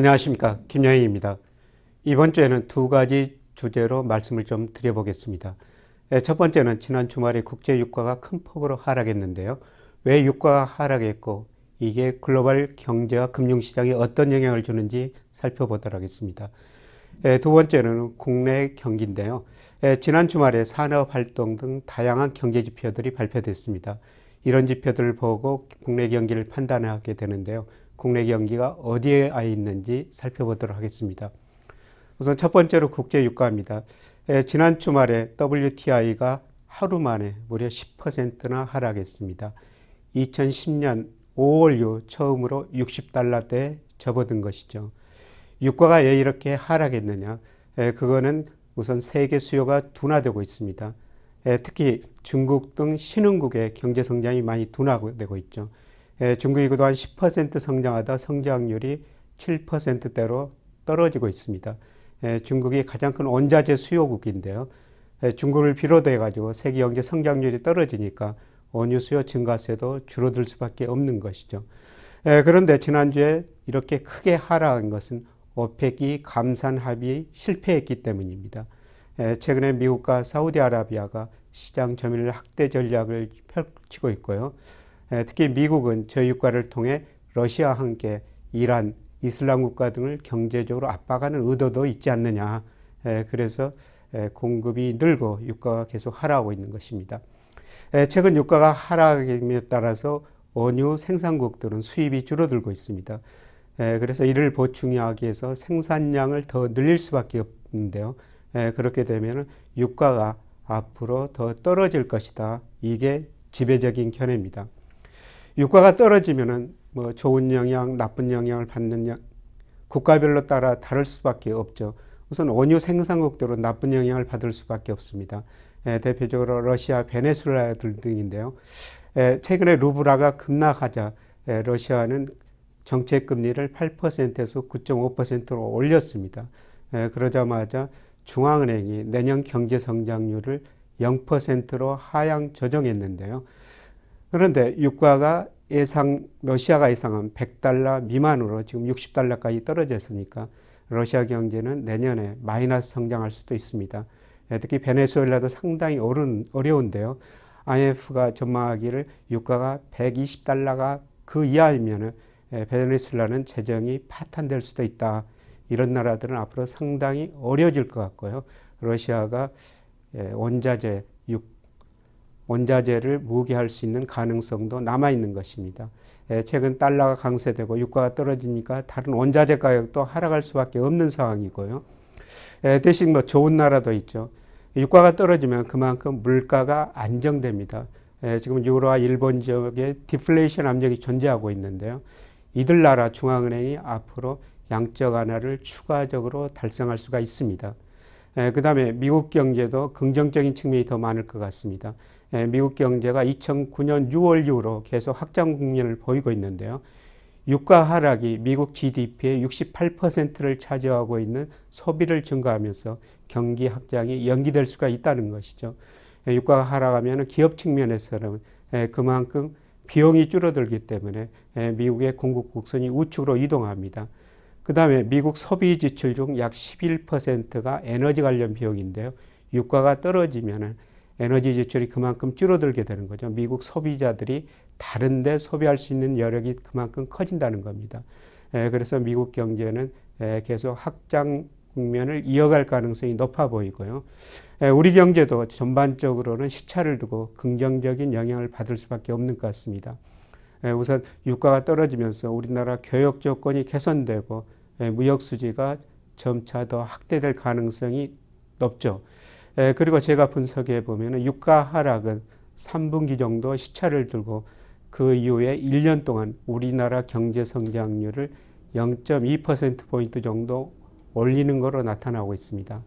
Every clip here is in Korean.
안녕하십니까 김영희입니다. 이번 주에는 두 가지 주제로 말씀을 좀 드려보겠습니다. 예, 첫 번째는 지난 주말에 국제 유가가 큰 폭으로 하락했는데요. 왜 유가가 하락했고 이게 글로벌 경제와 금융시장에 어떤 영향을 주는지 살펴보도록 하겠습니다. 예, 두 번째는 국내 경기인데요. 예, 지난 주말에 산업활동 등 다양한 경제 지표들이 발표됐습니다. 이런 지표들을 보고 국내 경기를 판단하게 되는데요. 국내 경기가 어디에 아 있는지 살펴보도록 하겠습니다. 우선 첫 번째로 국제 유가입니다. 예, 지난 주말에 WTI가 하루 만에 무려 10%나 하락했습니다. 2010년 5월 이후 처음으로 60달러대에 접어든 것이죠. 유가가 왜 이렇게 하락했느냐? 예, 그거는 우선 세계 수요가 둔화되고 있습니다. 예, 특히 중국 등 신흥국의 경제 성장이 많이 둔화되고 있죠. 예, 중국이 그동안 10% 성장하다 성장률이 7%대로 떨어지고 있습니다. 예, 중국이 가장 큰 원자재 수요국인데요. 예, 중국을 비롯해 가지고 세계 경제 성장률이 떨어지니까 원유 수요 증가세도 줄어들 수밖에 없는 것이죠. 그런데 지난주에 이렇게 크게 하락한 것은 오펙이 감산 합의 실패했기 때문입니다. 최근에 미국과 사우디아라비아가 시장 점유율 확대 전략을 펼치고 있고요. 특히 미국은 저유가를 통해 러시아와 함께 이란, 이슬람 국가 등을 경제적으로 압박하는 의도도 있지 않느냐. 그래서 공급이 늘고 유가가 계속 하락하고 있는 것입니다. 최근 유가가 하락에 따라서 원유 생산국들은 수입이 줄어들고 있습니다. 그래서 이를 보충하기 위해서 생산량을 더 늘릴 수밖에 없는데요. 그렇게 되면 유가가 앞으로 더 떨어질 것이다. 이게 지배적인 견해입니다. 유가가 떨어지면은 뭐 좋은 영향, 나쁜 영향을 받는 영, 국가별로 따라 다를 수밖에 없죠. 우선 원유 생산국들은 나쁜 영향을 받을 수밖에 없습니다. 에, 대표적으로 러시아, 베네수엘라 등인데요. 에, 최근에 루브라가 급락하자 에, 러시아는 정책 금리를 8%에서 9.5%로 올렸습니다. 그러자마자 중앙은행이 내년 경제 성장률을 0%로 하향 조정했는데요. 그런데 유가가 예상 러시아가 예상한 100달러 미만으로 지금 60달러까지 떨어졌으니까 러시아 경제는 내년에 마이너스 성장할 수도 있습니다. 특히 베네수엘라도 상당히 어려운, 어려운데요. IMF가 전망하기를 유가가 120달러가 그 이하이면 베네수엘라는 재정이 파탄될 수도 있다. 이런 나라들은 앞으로 상당히 어려워질 것 같고요. 러시아가 원자재, 원자재를 무기할 수 있는 가능성도 남아 있는 것입니다. 최근 달러가 강세되고 유가가 떨어지니까 다른 원자재 가격도 하락할 수밖에 없는 상황이고요. 대신 뭐 좋은 나라도 있죠. 유가가 떨어지면 그만큼 물가가 안정됩니다. 지금 유로와 일본 지역에 디플레이션 압력이 존재하고 있는데요. 이들 나라 중앙은행이 앞으로 양적 완화를 추가적으로 달성할 수가 있습니다. 그 다음에 미국 경제도 긍정적인 측면이 더 많을 것 같습니다. 미국 경제가 2009년 6월 이후로 계속 확장 국면을 보이고 있는데요. 유가 하락이 미국 GDP의 68%를 차지하고 있는 소비를 증가하면서 경기 확장이 연기될 수가 있다는 것이죠. 유가가 하락하면 기업 측면에서는 그만큼 비용이 줄어들기 때문에 미국의 공급 곡선이 우측으로 이동합니다. 그 다음에 미국 소비 지출 중 약 11%가 에너지 관련 비용인데요. 유가가 떨어지면 에너지 지출이 그만큼 줄어들게 되는 거죠. 미국 소비자들이 다른데 소비할 수 있는 여력이 그만큼 커진다는 겁니다. 그래서 미국 경제는 계속 확장 국면을 이어갈 가능성이 높아 보이고요. 우리 경제도 전반적으로는 시차를 두고 긍정적인 영향을 받을 수밖에 없는 것 같습니다. 우선 유가가 떨어지면서 우리나라 교역 조건이 개선되고 무역 수지가 점차 더 확대될 가능성이 높죠. 그리고 제가 분석해 보면 유가 하락은 3분기 정도 시차를 두고 그 이후에 1년 동안 우리나라 경제 성장률을 0.2%포인트 정도 올리는 것으로 나타나고 있습니다.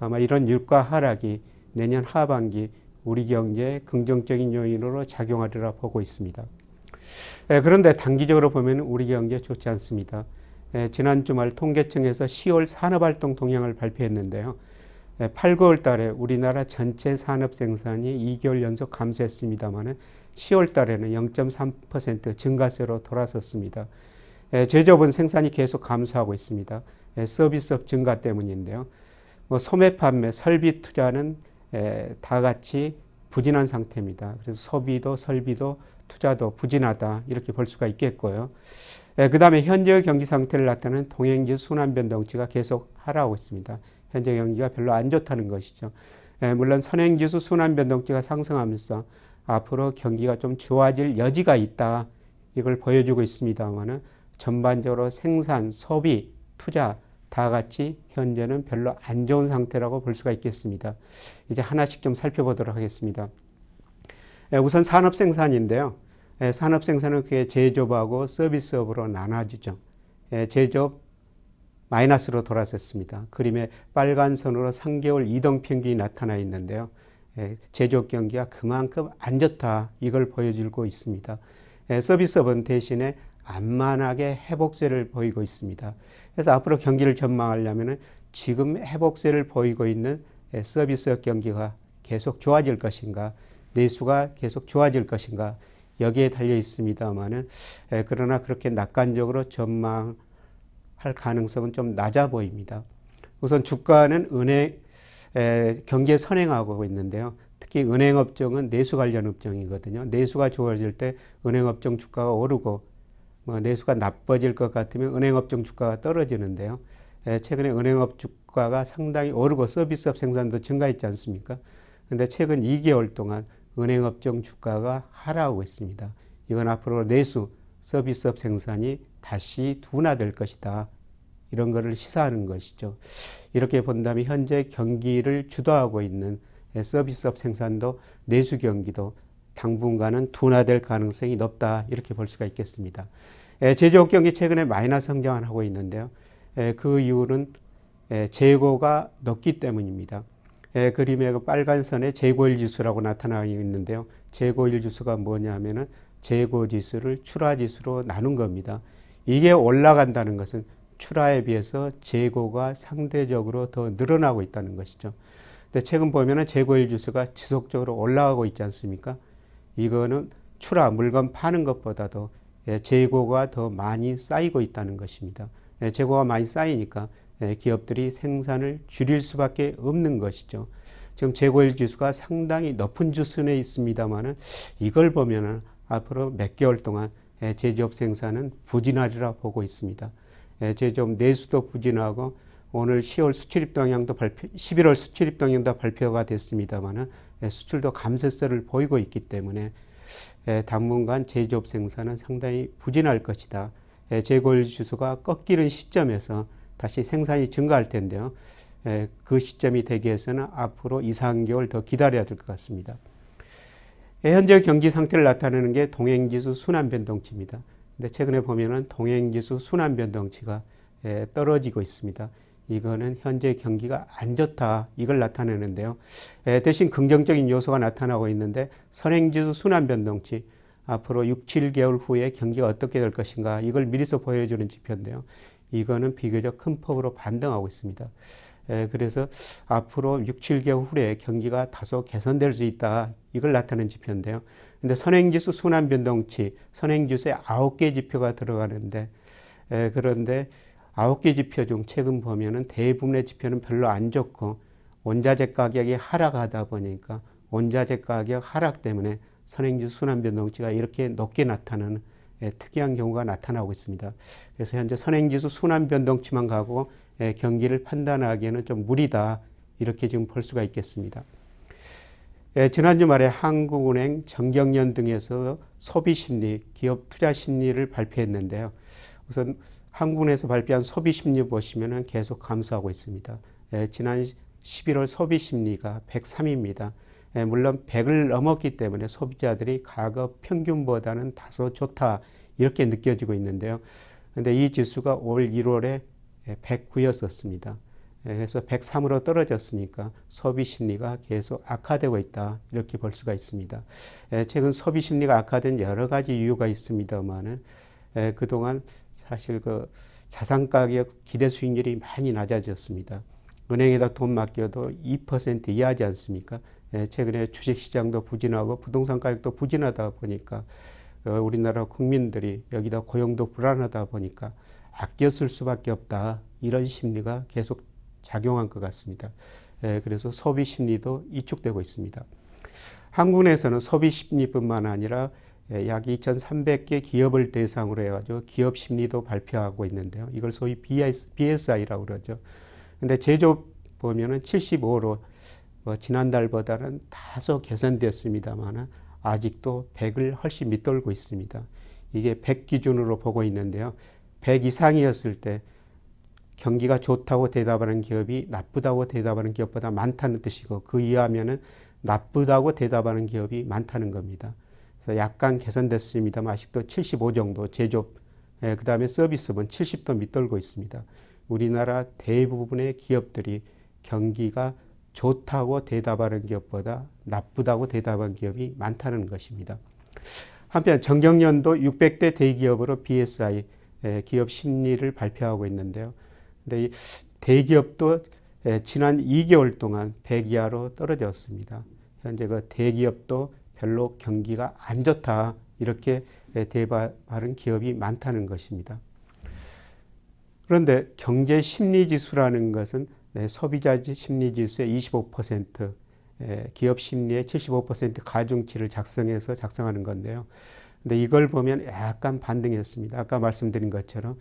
아마 이런 유가 하락이 내년 하반기 우리 경제에 긍정적인 요인으로 작용하리라 보고 있습니다. 그런데 단기적으로 보면 우리 경제 좋지 않습니다. 지난 주말 통계청에서 10월 산업활동 동향을 발표했는데요. 8, 9월 달에 우리나라 전체 산업 생산이 2개월 연속 감소했습니다만 10월 달에는 0.3% 증가세로 돌아섰습니다. 예, 제조업은 생산이 계속 감소하고 있습니다. 예, 서비스업 증가 때문인데요. 뭐 소매 판매, 설비 투자는 예, 다 같이 부진한 상태입니다. 그래서 소비도 설비도 투자도 부진하다 이렇게 볼 수가 있겠고요. 예, 그 다음에 현재 경기 상태를 나타내는 동행지수 순환 변동치가 계속 하락하고 있습니다. 현재 경기가 별로 안 좋다는 것이죠. 예, 물론 선행지수 순환 변동치가 상승하면서 앞으로 경기가 좀 좋아질 여지가 있다 이걸 보여주고 있습니다만은 전반적으로 생산, 소비, 투자 다 같이 현재는 별로 안 좋은 상태라고 볼 수가 있겠습니다. 이제 하나씩 좀 살펴보도록 하겠습니다. 예, 우선 산업 생산인데요. 예, 산업 생산은 그게 제조업하고 서비스업으로 나눠지죠. 예, 제조업 마이너스로 돌아섰습니다. 그림에 빨간 선으로 3개월 이동 평균이 나타나 있는데요. 제조업 경기가 그만큼 안 좋다 이걸 보여주고 있습니다. 서비스업은 대신에 안만하게 회복세를 보이고 있습니다. 그래서 앞으로 경기를 전망하려면 지금 회복세를 보이고 있는 서비스업 경기가 계속 좋아질 것인가, 내수가 계속 좋아질 것인가 여기에 달려 있습니다만은 그러나 그렇게 낙관적으로 전망 할 가능성은 좀 낮아 보입니다. 우선 주가는 은행 경기에 선행하고 있는데요. 특히 은행업종은 내수 관련 업종이거든요. 내수가 좋아질 때 은행업종 주가가 오르고 뭐 내수가 나빠질 것 같으면 은행업종 주가가 떨어지는데요. 최근에 은행업 주가가 상당히 오르고 서비스업 생산도 증가했지 않습니까? 근데 최근 2개월 동안 은행업종 주가가 하락하고 있습니다. 이건 앞으로 내수 서비스업 생산이 다시 둔화될 것이다. 이런 것을 시사하는 것이죠. 이렇게 본다면 현재 경기를 주도하고 있는 서비스업 생산도 내수 경기도 당분간은 둔화될 가능성이 높다 이렇게 볼 수가 있겠습니다. 제조업 경기 최근에 마이너스 성장을 하고 있는데요. 그 이유는 재고가 높기 때문입니다. 그림의 그 빨간 선에 재고일 지수라고 나타나고 있는데요. 재고일 지수가 뭐냐면은 재고 지수를 출하 지수로 나눈 겁니다. 이게 올라간다는 것은 출하에 비해서 재고가 상대적으로 더 늘어나고 있다는 것이죠. 근데 최근 보면은 재고일 지수가 지속적으로 올라가고 있지 않습니까? 이거는 출하 물건 파는 것보다도 예, 재고가 더 많이 쌓이고 있다는 것입니다. 예, 재고가 많이 쌓이니까 예, 기업들이 생산을 줄일 수밖에 없는 것이죠. 지금 재고일 지수가 상당히 높은 수준에 있습니다만은 이걸 보면은 앞으로 몇 개월 동안 제조업 생산은 부진하리라 보고 있습니다. 제조업 내수도 부진하고 오늘 10월 수출입 동향도 발표, 11월 수출입 동향도 발표가 됐습니다만은 수출도 감세세를 보이고 있기 때문에 당분간 제조업 생산은 상당히 부진할 것이다. 재고일 지수가 꺾이는 시점에서 다시 생산이 증가할 텐데요. 그 시점이 되기 위해서는 앞으로 2, 3개월 더 기다려야 될 것 같습니다. 현재 경기 상태를 나타내는 게 동행지수 순환 변동치입니다. 근데 최근에 보면은 동행지수 순환 변동치가 떨어지고 있습니다. 이거는 현재 경기가 안 좋다 이걸 나타내는데요. 대신 긍정적인 요소가 나타나고 있는데 선행지수 순환 변동치 앞으로 6, 7개월 후에 경기가 어떻게 될 것인가 이걸 미리서 보여주는 지표인데요. 이거는 비교적 큰 폭으로 반등하고 있습니다. 그래서 앞으로 6, 7개월 후에 경기가 다소 개선될 수 있다 이걸 나타내는 지표인데요. 근데 선행지수 순환 변동치 선행지수에 9개 지표가 들어가는데 그런데 아홉 개 지표 중 최근 보면은 대부분의 지표는 별로 안 좋고 원자재 가격이 하락하다 보니까 원자재 가격 하락 때문에 선행지 순환 변동치가 이렇게 높게 나타나는 예, 특이한 경우가 나타나고 있습니다. 그래서 현재 선행지수 순환 변동치만 가고 예, 경기를 판단하기에는 좀 무리다 이렇게 지금 볼 수가 있겠습니다. 예, 지난 주 말에 한국은행, 정경련 등에서 소비 심리, 기업 투자 심리를 발표했는데요. 우선 한국에서 발표한 소비 심리 보시면은 계속 감소하고 있습니다. 예, 지난 11월 소비 심리가 103입니다. 예, 물론 100을 넘었기 때문에 소비자들이 과거 평균보다는 다소 좋다 이렇게 느껴지고 있는데요. 근데 이 지수가 올 1월에 109였었습니다. 예, 그래서 103으로 떨어졌으니까 소비 심리가 계속 악화되고 있다 이렇게 볼 수가 있습니다. 예, 최근 소비 심리가 악화된 여러 가지 이유가 있습니다만은 예, 그동안 사실 그 자산 가격 기대 수익률이 많이 낮아졌습니다. 은행에다 돈 맡겨도 2% 이하지 않습니까? 예, 최근에 주식 시장도 부진하고 부동산 가격도 부진하다 보니까 어, 우리나라 국민들이 여기다 고용도 불안하다 보니까 쓸 수밖에 없다. 이런 심리가 계속 작용한 것 같습니다. 예, 그래서 소비 심리도 이축되고 있습니다. 한국 내에서는 소비 심리뿐만 아니라 예, 약 2,300개 기업을 대상으로 해가지고 기업 심리도 발표하고 있는데요. 이걸 소위 BSI라고 그러죠. 근데 제조업 보면은 75로 뭐 지난달보다는 다소 개선됐습니다만 아직도 100을 훨씬 밑돌고 있습니다. 이게 100 기준으로 보고 있는데요. 100 이상이었을 때 경기가 좋다고 대답하는 기업이 나쁘다고 대답하는 기업보다 많다는 뜻이고 그 이하면은 나쁘다고 대답하는 기업이 많다는 겁니다. 그래서 약간 개선됐습니다만 아직도 75 정도 제조업, 예, 그 다음에 서비스는 70도 밑돌고 있습니다. 우리나라 대부분의 기업들이 경기가 좋다고 대답하는 기업보다 나쁘다고 대답한 기업이 많다는 것입니다. 한편 정경련도 600대 대기업으로 BSI 예, 기업 심리를 발표하고 있는데요. 근데 이 대기업도 예, 지난 2개월 동안 100 이하로 떨어졌습니다. 현재 그 대기업도 별로 경기가 안 좋다 이렇게 예, 대답하는 기업이 많다는 것입니다. 그런데 경제 심리 지수라는 것은 예, 소비자 심리 지수의 25%, 기업 심리의 75% 가중치를 작성해서 작성하는 건데요. 근데 이걸 보면 약간 반등했습니다. 아까 말씀드린 것처럼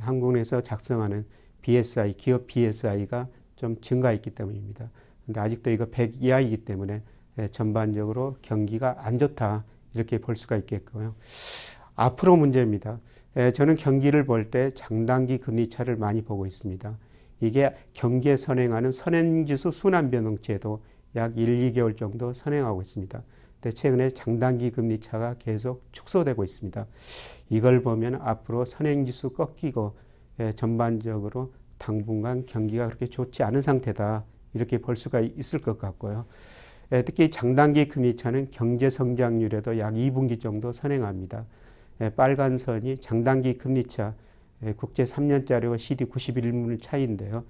한국 내에서 작성하는 BSI, 기업 BSI가 좀 증가했기 때문입니다. 근데 아직도 이거 100 이하이기 때문에 예, 전반적으로 경기가 안 좋다 이렇게 볼 수가 있겠고요. 앞으로 문제입니다. 예, 저는 경기를 볼 때 장단기 금리 차를 많이 보고 있습니다. 이게 경기에 선행하는 선행지수 순환 변동치에도 약 1, 2개월 정도 선행하고 있습니다. 근데 최근에 장단기 금리 차가 계속 축소되고 있습니다. 이걸 보면 앞으로 선행지수 꺾이고 예, 전반적으로 당분간 경기가 그렇게 좋지 않은 상태다. 이렇게 볼 수가 있을 것 같고요. 예, 특히 장단기 금리차는 경제 성장률에도 약 2분기 정도 선행합니다. 예, 빨간 선이 장단기 금리차 국제 3년짜리와 CD 91물 차이인데요.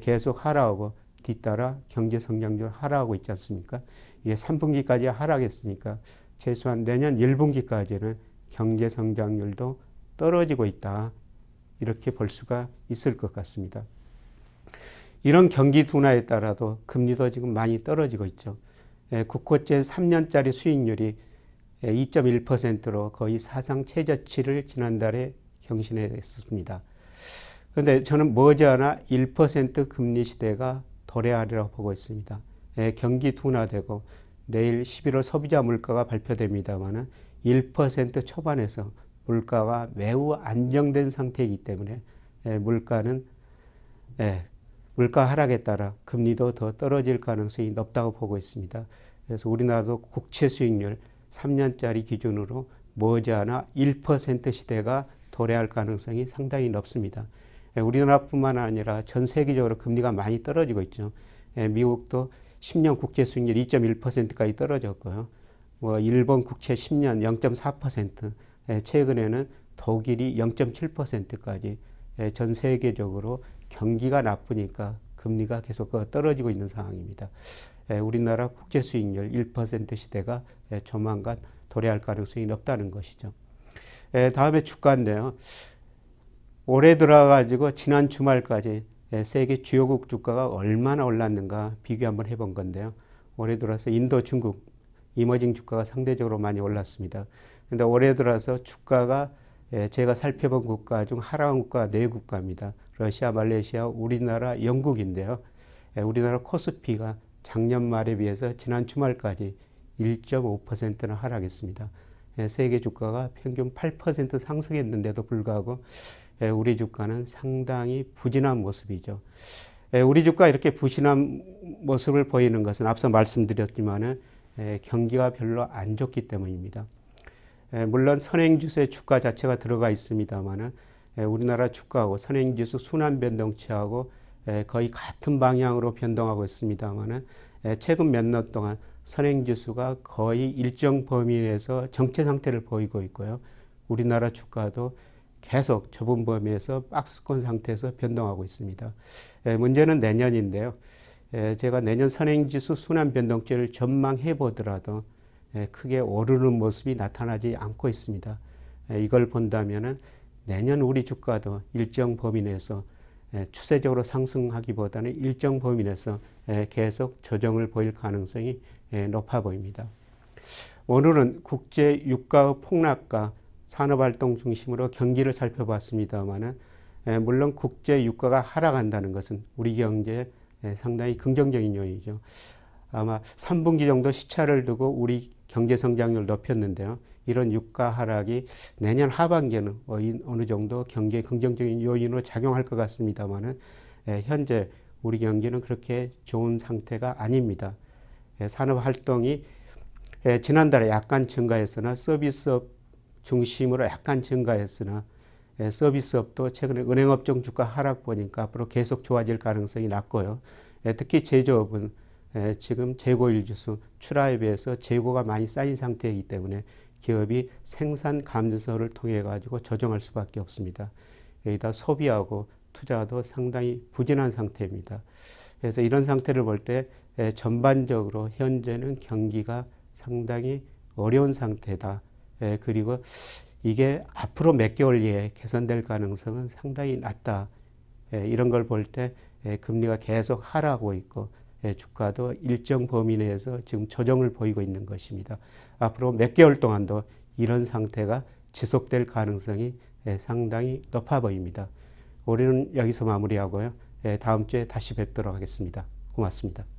계속 하락하고 뒤따라 경제 성장률 하락하고 있지 않습니까? 이게 3분기까지 하락했으니까 최소한 내년 1분기까지는 경제 성장률도 떨어지고 있다. 이렇게 볼 수가 있을 것 같습니다. 이런 경기 둔화에 따라도 금리도 지금 많이 떨어지고 있죠. 예, 국고채 3년짜리 수익률이 2.1%로 거의 사상 최저치를 지난달에 경신했습니다. 그런데 저는 머지않아 1% 금리 시대가 도래하리라고 보고 있습니다. 예, 경기 둔화되고 내일 11월 소비자 물가가 발표됩니다만 1% 초반에서 물가가 매우 안정된 상태이기 때문에 예, 물가는 예, 물가 하락에 따라 금리도 더 떨어질 가능성이 높다고 보고 있습니다. 그래서 우리나라도 국채 수익률 3년짜리 기준으로 머지않아 1% 시대가 도래할 가능성이 상당히 높습니다. 예, 우리나라뿐만 아니라 전 세계적으로 금리가 많이 떨어지고 있죠. 미국도 10년 국채 수익률 2.1%까지 떨어졌고요. 뭐 일본 국채 10년 0.4%, 예, 최근에는 독일이 0.7%까지 예, 전 세계적으로 경기가 나쁘니까 금리가 계속 그 떨어지고 있는 상황입니다. 예, 우리나라 국제 수익률 1% 시대가 조만간 도래할 가능성이 높다는 것이죠. 다음에 주가인데요. 올해 들어가지고 지난 주말까지 세계 주요국 주가가 얼마나 올랐는가 비교 한번 해본 건데요. 올해 들어서 인도, 중국, 이머징 주가가 상대적으로 많이 올랐습니다. 근데 올해 들어서 주가가 예, 제가 살펴본 국가 중 하락한 국가 네 국가입니다. 러시아, 말레이시아, 우리나라, 영국인데요. 예, 우리나라 코스피가 작년 말에 비해서 지난 주말까지 1.5%나 하락했습니다. 예, 세계 주가가 평균 8% 상승했는데도 불구하고 우리 주가는 상당히 부진한 모습이죠. 우리 주가 이렇게 부진한 모습을 보이는 것은 앞서 말씀드렸지만은 경기가 별로 안 좋기 때문입니다. 물론 선행지수의 주가 자체가 들어가 있습니다만은 우리나라 주가하고 선행지수 순환 변동치하고 거의 같은 방향으로 변동하고 있습니다만은 최근 몇 년 동안 선행지수가 거의 일정 범위 내에서 정체 상태를 보이고 있고요. 우리나라 주가도 계속 좁은 범위에서 박스권 상태에서 변동하고 있습니다. 문제는 내년인데요. 제가 내년 선행지수 순환 변동치를 전망해 보더라도 예, 크게 오르는 모습이 나타나지 않고 있습니다. 예, 이걸 본다면은 내년 우리 주가도 일정 범위 내에서 예, 추세적으로 상승하기보다는 일정 범위 내에서 예, 계속 조정을 보일 가능성이 예, 높아 보입니다. 오늘은 국제 유가 폭락과 산업활동 중심으로 경기를 살펴봤습니다만은 예, 물론 국제 유가가 하락한다는 것은 우리 경제에 예, 상당히 긍정적인 요인이죠. 아마 3분기 정도 시차를 두고 우리 경제 성장률을 높였는데요. 이런 유가 하락이 내년 하반기에는 어느 정도 경기에 긍정적인 요인으로 작용할 것 같습니다만은 예, 현재 우리 경기는 그렇게 좋은 상태가 아닙니다. 예, 산업 활동이 예, 지난달에 약간 증가했으나 서비스업 중심으로 약간 증가했으나 예, 서비스업도 최근에 은행업종 주가 하락 보니까 앞으로 계속 좋아질 가능성이 낮고요. 예, 특히 제조업은 예, 지금 재고일 지수 출하에 비해서 재고가 많이 쌓인 상태이기 때문에 기업이 생산 감소를 통해 가지고 조정할 수밖에 없습니다. 여기다 소비하고 투자도 상당히 부진한 상태입니다. 그래서 이런 상태를 볼 때 전반적으로 현재는 경기가 상당히 어려운 상태다. 예, 그리고 이게 앞으로 몇 개월 이에 개선될 가능성은 상당히 낮다. 예, 이런 걸 볼 때 금리가 계속 하락하고 있고 예, 주가도 일정 범위 내에서 지금 조정을 보이고 있는 것입니다. 앞으로 몇 개월 동안도 이런 상태가 지속될 가능성이 예, 상당히 높아 보입니다. 우리는 여기서 마무리하고요. 예, 다음 주에 다시 뵙도록 하겠습니다. 고맙습니다.